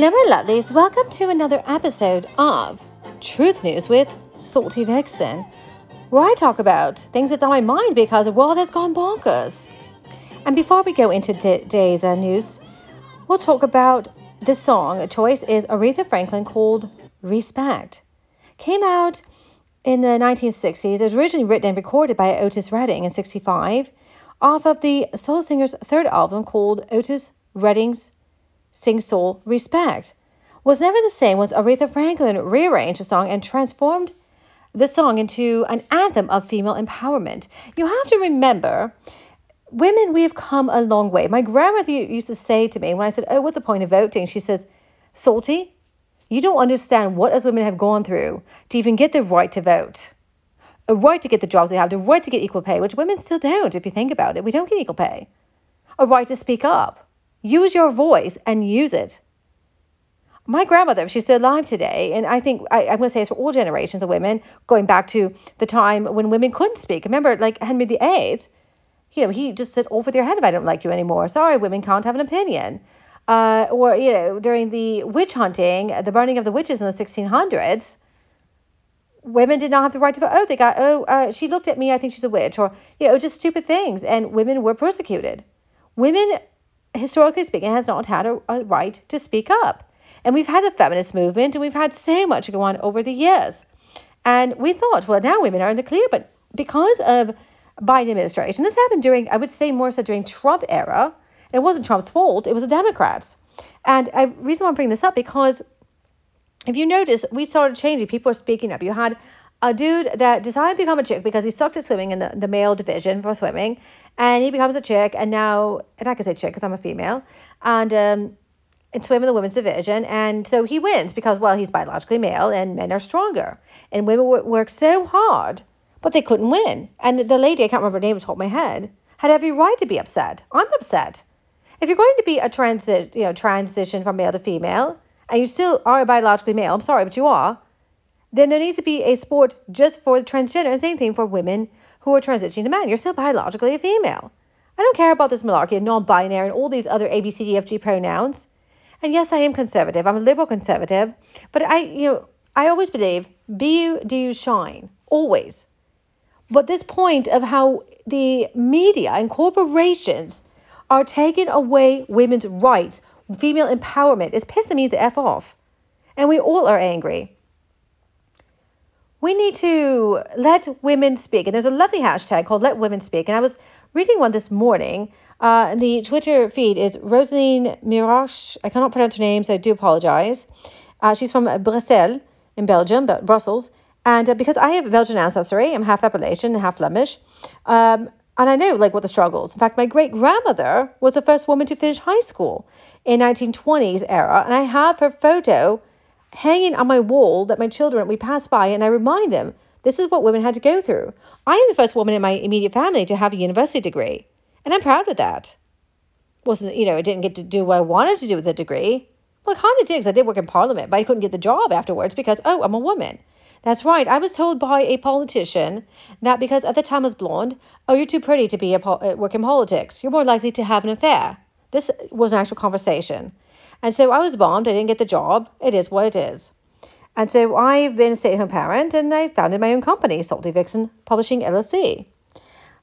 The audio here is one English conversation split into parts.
Hello, my lovelies. Welcome to another episode of Truth News with Salty Vixen, where I talk about things that's on my mind because the world has gone bonkers. And before we go into today's uh, news, we'll talk about this song. A choice is Aretha Franklin called Respect. Came out in the 1960s. It was originally written and recorded by Otis Redding in 65 off of the Soul Singer's third album called Otis Redding's Sing Soul Respect. Was never the same was Aretha Franklin rearranged the song and transformed the song into an anthem of female empowerment. You have to remember, women, we have come a long way. My grandmother used to say to me when I said, Oh, what's the point of voting? She says, Salty, you don't understand what us women have gone through to even get the right to vote. A right to get the jobs we have, the right to get equal pay, which women still don't, if you think about it. We don't get equal pay. A right to speak up. Use your voice and use it. My grandmother, she's still alive today, and I think I, am going to say it's for all generations of women, going back to the time when women couldn't speak. Remember, like Henry VIII, you know, he just said off with your head if I don't like you anymore. Sorry, women can't have an opinion. Uh, or, you know, during the witch hunting, the burning of the witches in the 1600s, women did not have the right to vote. Oh, they got, oh, uh, she looked at me, I think she's a witch, or, you know, just stupid things. And women were persecuted. Women, historically speaking, has not had a, a right to speak up. And we've had the feminist movement, and we've had so much go on over the years. And we thought, well, now women are in the clear, but because of Biden administration, this happened during, I would say more so during Trump era. It wasn't Trump's fault; it was the Democrats. And the reason why I'm bringing this up because if you notice, we started changing. People are speaking up. You had a dude that decided to become a chick because he sucked at swimming in the, the male division for swimming, and he becomes a chick, and now, and I can say chick because I'm a female, and um, swim in the women's division, and so he wins because well, he's biologically male, and men are stronger, and women work so hard, but they couldn't win. And the lady, I can't remember her name, top my head, had every right to be upset. I'm upset. If you're going to be a transit, you know, transition from male to female, and you still are biologically male, I'm sorry, but you are, then there needs to be a sport just for the transgender, and same thing for women who are transitioning to men. You're still biologically a female. I don't care about this malarkey of non-binary and all these other A, B, C, D, F, G pronouns. And yes, I am conservative. I'm a liberal conservative, but I, you know, I always believe be you, do you shine, always. But this point of how the media and corporations are taking away women's rights, female empowerment, is pissing me the F off. And we all are angry. We need to let women speak. And there's a lovely hashtag called Let Women Speak. And I was reading one this morning. Uh, the Twitter feed is Rosaline Miroche. I cannot pronounce her name, so I do apologize. Uh, she's from Brussels in Belgium, but Brussels. And uh, because I have Belgian ancestry, I'm half Appalachian and half Flemish. Um, and I know like what the struggles. In fact, my great grandmother was the first woman to finish high school in 1920s era, and I have her photo hanging on my wall that my children we pass by, and I remind them this is what women had to go through. I am the first woman in my immediate family to have a university degree, and I'm proud of that. Wasn't you know I didn't get to do what I wanted to do with the degree. Well, I kind of did because I did work in Parliament, but I couldn't get the job afterwards because oh I'm a woman. That's right. I was told by a politician that because at the time I was blonde, oh, you're too pretty to be a po- uh, work in politics. You're more likely to have an affair. This was an actual conversation. And so I was bombed. I didn't get the job. It is what it is. And so I've been a stay at home parent and I founded my own company, Salty Vixen Publishing LLC,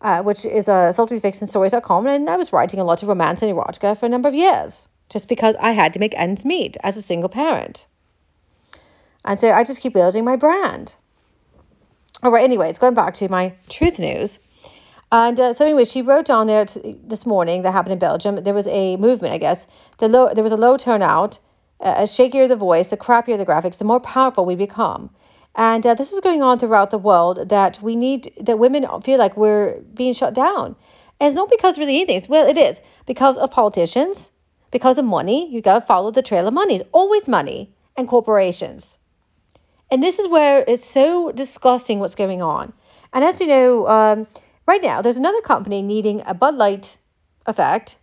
uh, which is a uh, saltyvixenstories.com. And I was writing a lot of romance and erotica for a number of years just because I had to make ends meet as a single parent. And so I just keep building my brand. All right, anyways, going back to my truth news. And uh, so, anyway, she wrote down there t- this morning that happened in Belgium. There was a movement, I guess. The low, there was a low turnout. Uh, shakier the voice, the crappier the graphics, the more powerful we become. And uh, this is going on throughout the world that we need, that women feel like we're being shut down. And it's not because of really anything. It's, Well, it is because of politicians, because of money. You got to follow the trail of money. It's always money and corporations. And this is where it's so disgusting what's going on. And as you know, um, right now there's another company needing a Bud Light effect,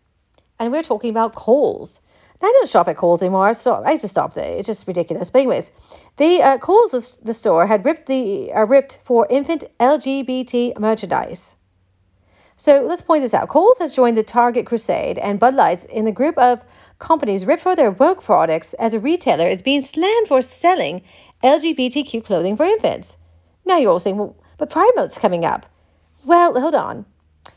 and we're talking about Kohl's. Now, I don't shop at Kohl's anymore. So I just stopped it. It's just ridiculous. But anyways, the uh, Kohl's the store had ripped the uh, ripped for infant LGBT merchandise. So let's point this out. Kohl's has joined the Target crusade, and Bud Light's in the group of companies ripped for their woke products as a retailer is being slammed for selling LGBTQ clothing for infants. Now you're all saying, well, but Pride Month's coming up. Well, hold on.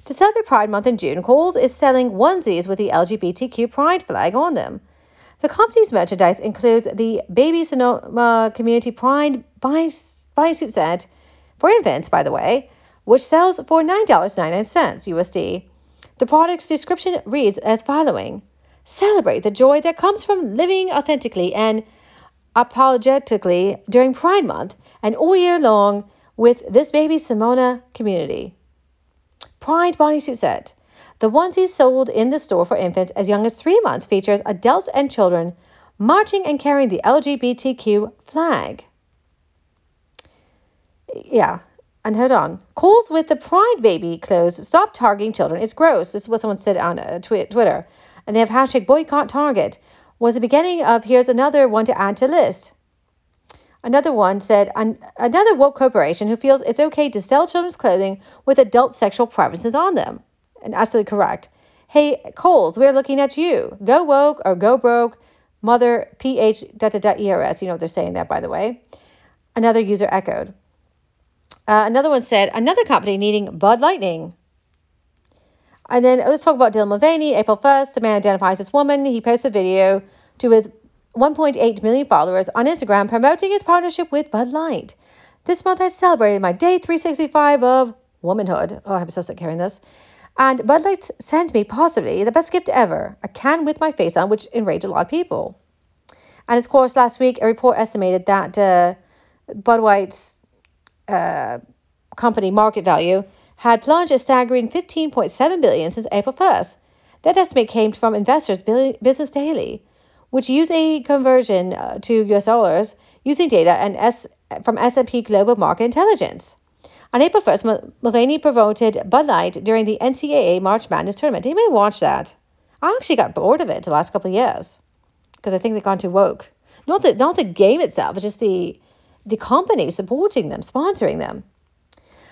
To celebrate Pride Month in June, Kohl's is selling onesies with the LGBTQ pride flag on them. The company's merchandise includes the Baby Sonoma Community Pride bodysuit set for infants, by the way, which sells for $9.99 USD. The product's description reads as following Celebrate the joy that comes from living authentically and apologetically during Pride Month and all year long with this baby Sonoma community. Pride bodysuit set. The onesie sold in the store for infants as young as three months features adults and children marching and carrying the LGBTQ flag. Yeah, and hold on. Kohl's with the Pride Baby clothes. Stop targeting children. It's gross. This is what someone said on uh, twi- Twitter. And they have hashtag boycott Target. Was the beginning of here's another one to add to list. Another one said, another woke corporation who feels it's okay to sell children's clothing with adult sexual preferences on them. And absolutely correct. Hey, Kohl's, we're looking at you. Go woke or go broke. Mother ph dot dot ers. You know what they're saying there, by the way. Another user echoed. Uh, another one said, another company needing Bud Lightning. And then let's talk about Dylan Mulvaney. April 1st, the man identifies as woman. He posts a video to his 1.8 million followers on Instagram promoting his partnership with Bud Light. This month I celebrated my day 365 of womanhood. Oh, I'm so sick hearing this. And Bud Light sent me possibly the best gift ever a can with my face on, which enraged a lot of people. And of course, last week a report estimated that uh, Bud Light's uh, company market value had plunged a staggering 15.7 billion since April 1st. That estimate came from Investors Business Daily, which use a conversion uh, to US dollars using data and S- from S&P Global Market Intelligence. On April 1st, Mulvaney promoted Bud Light during the NCAA March Madness tournament. You may watch that. I actually got bored of it the last couple of years because I think they've gone too woke. Not the not the game itself, but just the the company supporting them, sponsoring them.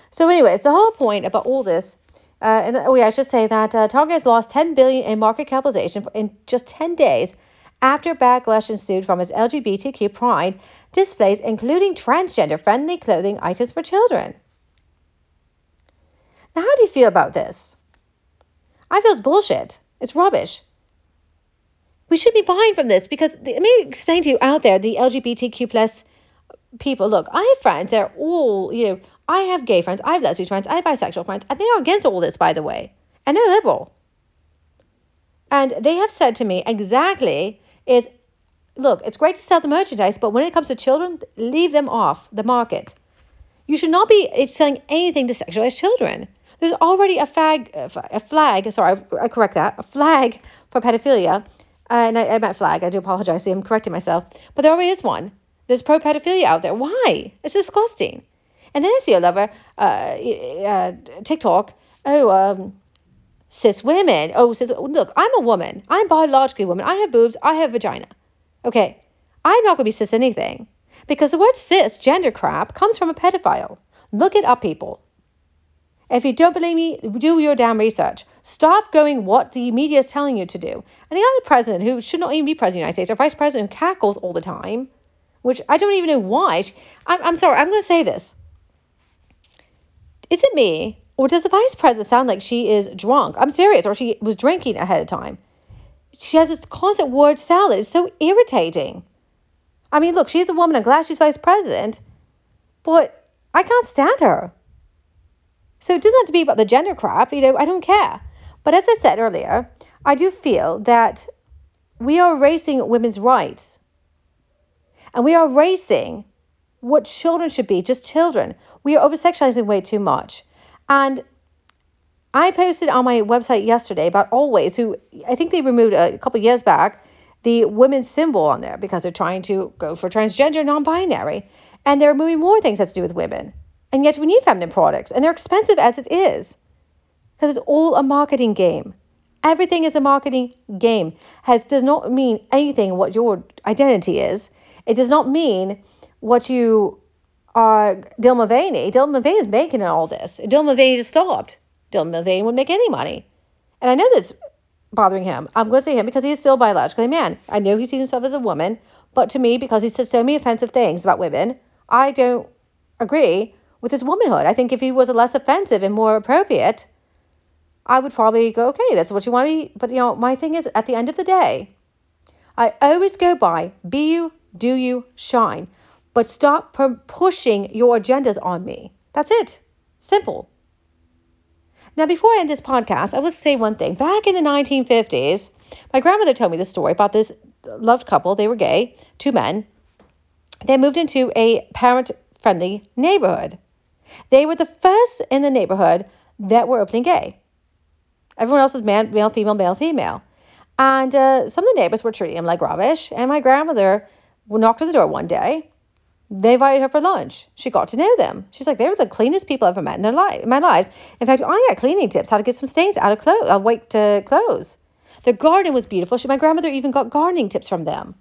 So, anyways, the whole point about all this, uh, and oh yeah, I should say that uh, Target has lost 10 billion in market capitalization in just 10 days after backlash ensued from its LGBTQ pride displays, including transgender-friendly clothing items for children. Now, how do you feel about this? I feel it's bullshit. It's rubbish. We should be fine from this because let me explain to you out there the LGBTQ plus people, look, I have friends that are all, you know, I have gay friends, I have lesbian friends, I have bisexual friends, and they are against all this, by the way. And they're liberal. And they have said to me exactly is look, it's great to sell the merchandise, but when it comes to children, leave them off the market. You should not be selling anything to sexualize children. There's already a flag, a flag, sorry, I correct that, a flag for pedophilia. Uh, and I, I meant flag, I do apologize, I'm correcting myself. But there already is one. There's pro pedophilia out there. Why? It's disgusting. And then I see a lover, uh, uh, TikTok. Oh, um, cis women. Oh, cis. Look, I'm a woman. I'm biologically a woman. I have boobs. I have vagina. Okay, I'm not gonna be cis anything because the word cis gender crap comes from a pedophile. Look it up, people. If you don't believe me, do your damn research. Stop going what the media is telling you to do. And the other president who should not even be president of the United States, or vice president who cackles all the time, which I don't even know why. I'm, I'm sorry, I'm going to say this. Is it me, or does the vice president sound like she is drunk? I'm serious, or she was drinking ahead of time. She has this constant word salad. It's so irritating. I mean, look, she's a woman. I'm glad she's vice president, but I can't stand her. So it doesn't have to be about the gender crap, you know, I don't care. But as I said earlier, I do feel that we are erasing women's rights and we are erasing what children should be, just children. We are over sexualizing way too much. And I posted on my website yesterday about Always, who I think they removed a couple years back the women's symbol on there because they're trying to go for transgender, non binary. And they're removing more things that to do with women. And yet we need feminine products, and they're expensive as it is because it's all a marketing game. Everything is a marketing game. Has does not mean anything what your identity is. It does not mean what you Uh, are Dylan Mulvaney. Dylan Mulvaney is making all this. Dylan Mulvaney just stopped. Dylan Mulvaney wouldn't make any money. And I know that's bothering him. I'm going to say him because he is still biologically a man. I know he sees himself as a woman, but to me, because he says so many offensive things about women, I don't agree with his womanhood. I think if he was less offensive and more appropriate, I would probably go, okay, that's what you want to be. But, you know, my thing is, at the end of the day, I always go by be you, do you, shine. But stop pushing your agendas on me. That's it. Simple. Now, before I end this podcast, I will say one thing. Back in the 1950s, my grandmother told me this story about this loved couple. They were gay, two men. They moved into a parent friendly neighborhood. They were the first in the neighborhood that were openly gay. Everyone else was man, male, female, male, female. And uh, some of the neighbors were treating him like rubbish. And my grandmother knocked on the door one day. They invited her for lunch. She got to know them. She's like, they were the cleanest people I've ever met in their life, in my lives. In fact, I got cleaning tips how to get some stains out of clothes, uh, white uh, clothes. Their garden was beautiful. She, my grandmother even got gardening tips from them.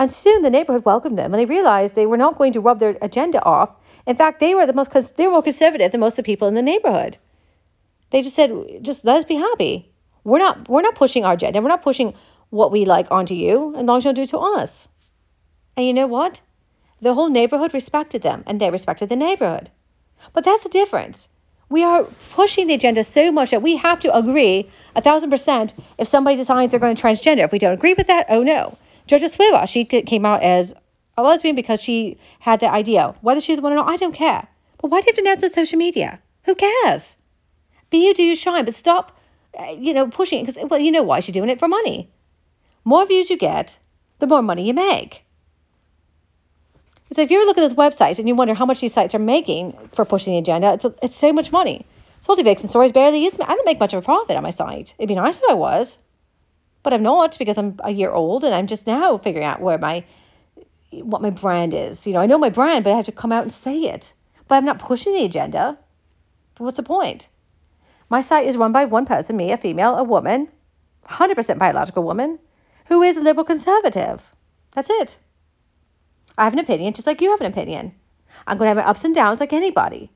And soon the neighborhood welcomed them, and they realized they were not going to rub their agenda off. In fact, they were the most they were more conservative than most of the people in the neighborhood. They just said, just let us be happy. We're not we're not pushing our agenda. We're not pushing what we like onto you, as long as you don't do it to us. And you know what? The whole neighborhood respected them, and they respected the neighborhood. But that's the difference. We are pushing the agenda so much that we have to agree a thousand percent if somebody decides they're going transgender. If we don't agree with that, oh no. JoJo Siwa, she came out as a lesbian because she had that idea. Whether she's one or not, I don't care. But why do you have to announce on social media? Who cares? Be you, do you shine, but stop, uh, you know, pushing it because, well, you know why she's doing it for money. More views you get, the more money you make. So if you ever look at those websites and you wonder how much these sites are making for pushing the agenda, it's, it's so much money. Salty Vixen Stories barely is. I don't make much of a profit on my site. It'd be nice if I was, but I'm not because I'm a year old and I'm just now figuring out where my what my brand is. You know, I know my brand, but I have to come out and say it. But I'm not pushing the agenda. But what's the point? My site is run by one person, me, a female, a woman, 100% biological woman, who is a liberal conservative. That's it. I have an opinion just like you have an opinion. I'm going to have my ups and downs like anybody.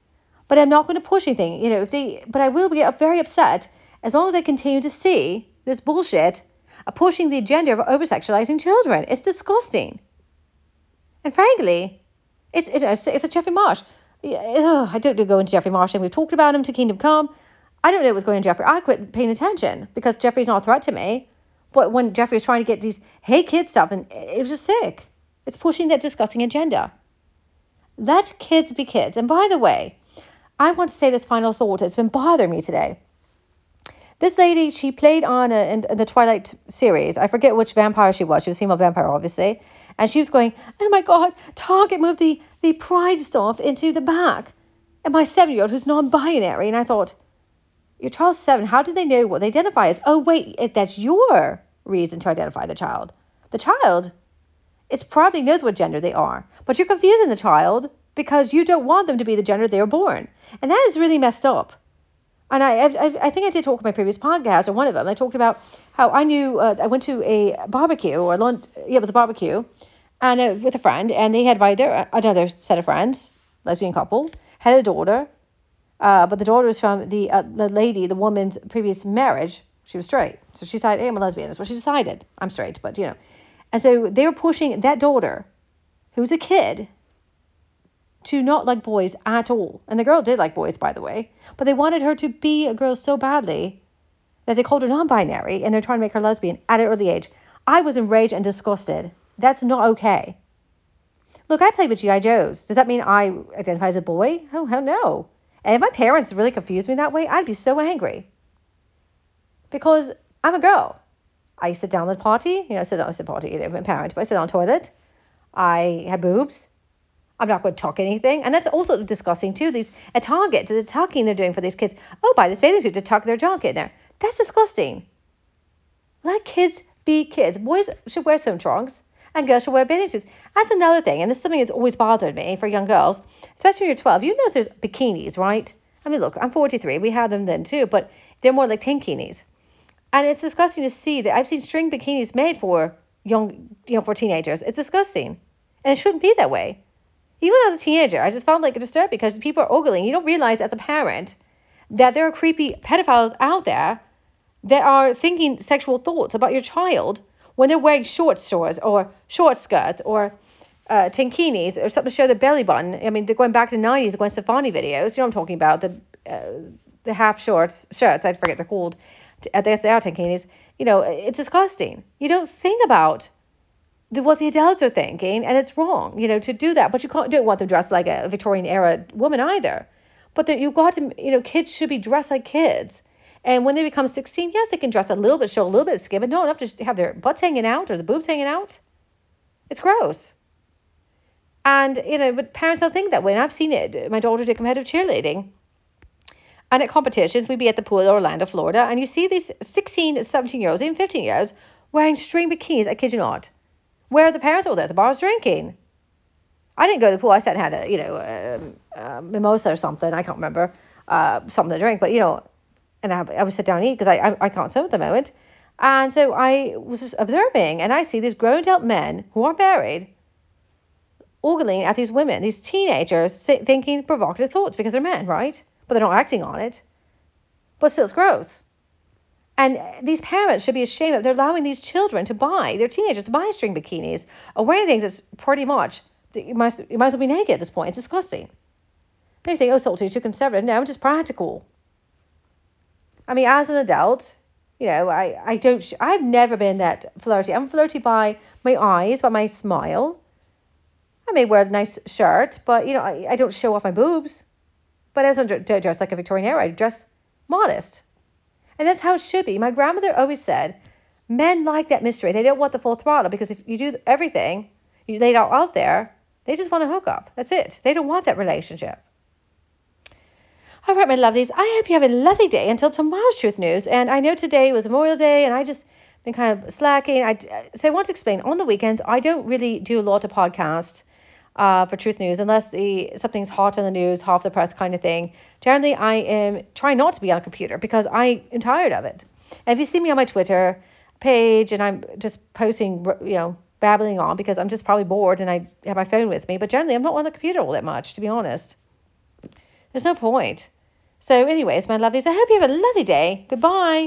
But I'm not going to push anything. You know, if they, but I will get very upset as long as I continue to see this bullshit of pushing the agenda of over sexualizing children. It's disgusting. And frankly, it's, it's, it's a Jeffrey Marsh. I don't go into Jeffrey Marsh, and we've talked about him to Kingdom Come. I don't know what was going on Jeffrey. I quit paying attention because Jeffrey's not a threat to me. But when Jeffrey was trying to get these hey kids stuff, and it was just sick. It's pushing that disgusting agenda. Let kids be kids. And by the way, I want to say this final thought. It's been bothering me today. This lady, she played on a, in, in, the Twilight series. I forget which vampire she was. She was female vampire, obviously. And she was going, oh my God, Target moved the, the pride stuff into the back. And my seven year old, who's non binary, and I thought, your child's seven. How did they know what they identify as? Oh, wait, it, that's your reason to identify the child. The child, it probably knows what gender they are, but you're confusing the child because you don't want them to be the gender they were born. And that is really messed up. And I, I, I think I did talk in my previous podcast, or one of them. I talked about how I knew uh, I went to a barbecue, or lunch, yeah, it was a barbecue, and uh, with a friend, and they had invited their, another set of friends, lesbian couple, had a daughter, uh, but the daughter was from the uh, the lady, the woman's previous marriage. She was straight, so she decided, hey, I'm a lesbian. That's what she decided. I'm straight, but you know. And so they were pushing that daughter, who was a kid, to not like boys at all. And the girl did like boys, by the way, but they wanted her to be a girl so badly that they called her non-binary, and they're trying to make her lesbian at an early age. I was enraged and disgusted. That's not okay. Look, I played with GI Joes. Does that mean I identify as a boy? Oh hell no. And if my parents really confused me that way, I'd be so angry. Because I'm a girl. I sit down at the party, you know, sit down at the party, my parent, but I sit on toilet. I have boobs. I'm not going to talk anything. And that's also disgusting too. These at Target, the tucking they're doing for these kids. Oh, buy this bathing suit to tuck their junk in there. That's disgusting. Let kids be kids. Boys should wear swim trunks and girls should wear bathing suits. That's another thing, and it's something that's always bothered me for young girls, especially when you're 12. You know there's bikinis, right? I mean, look, I'm 43. We had them then too, but they're more like tankinis. And it's disgusting to see that I've seen string bikinis made for young, you know, for teenagers. It's disgusting, and it shouldn't be that way. Even as a teenager, I just found like disturbing because people are ogling. You don't realize as a parent that there are creepy pedophiles out there that are thinking sexual thoughts about your child when they're wearing short shorts or short skirts or uh, tankinis or something to show their belly button. I mean, they're going back to the 90s, Gwen Stefani videos. You know what I'm talking about? The uh, the half shorts shirts. I forget they're called. They are tankinis. You know, it's disgusting. You don't think about the, what the adults are thinking, and it's wrong. You know, to do that. But you can't don't want them dressed like a Victorian era woman either. But that you've got to, you know, kids should be dressed like kids. And when they become 16, yes, they can dress a little bit, show a little bit of skin, but not enough to have their butts hanging out or the boobs hanging out. It's gross. And, you know, but parents don't think that way. And I've seen it. My daughter did competitive cheerleading. And at competitions, we'd be at the pool in Orlando, Florida, and you see these 16, 17 year olds, even 15 year olds, wearing string bikinis. I kid you not. Where are the parents were there at the bars drinking. I didn't go to the pool. I sat and had a, you know, a, um, a mimosa or something. I can't remember uh, something to drink, but you know, and I, I would sit down and eat because I, I, I can't swim at the moment. And so I was just observing, and I see these grown adult men who are married ogling at these women, these teenagers thinking provocative thoughts because they're men, right? But they're not acting on it. But still, it's gross. And these parents should be ashamed that they're allowing these children to buy, their teenagers to buy string bikinis or wearing things that's pretty much, you might, you might as well be naked at this point. It's disgusting. They think, oh, salty, too conservative. No, I'm just practical. I mean, as an adult, you know, I, I don't, sh- I've never been that flirty. I'm flirty by my eyes, by my smile. I may wear a nice shirt, but, you know, I, I don't show off my boobs. But I don't dress like a Victorian era, I dress modest. And that's how it should be. My grandmother always said, men like that mystery. They don't want the full throttle because if you do everything, you lay it all out there, they just want to hook up. That's it. They don't want that relationship. All right, my lovelies. I hope you have a lovely day until tomorrow's Truth News. And I know today was Memorial Day, and I just been kind of slacking. I so I want to explain. On the weekends, I don't really do a lot of podcasts uh, for Truth News unless the something's hot in the news, half the press kind of thing. Generally, I am trying not to be on a computer because I am tired of it. And if you see me on my Twitter page and I'm just posting, you know, babbling on because I'm just probably bored and I have my phone with me, but generally I'm not on the computer all that much, to be honest. There's no point. So, anyways, my lovelies, I hope you have a lovely day. Goodbye.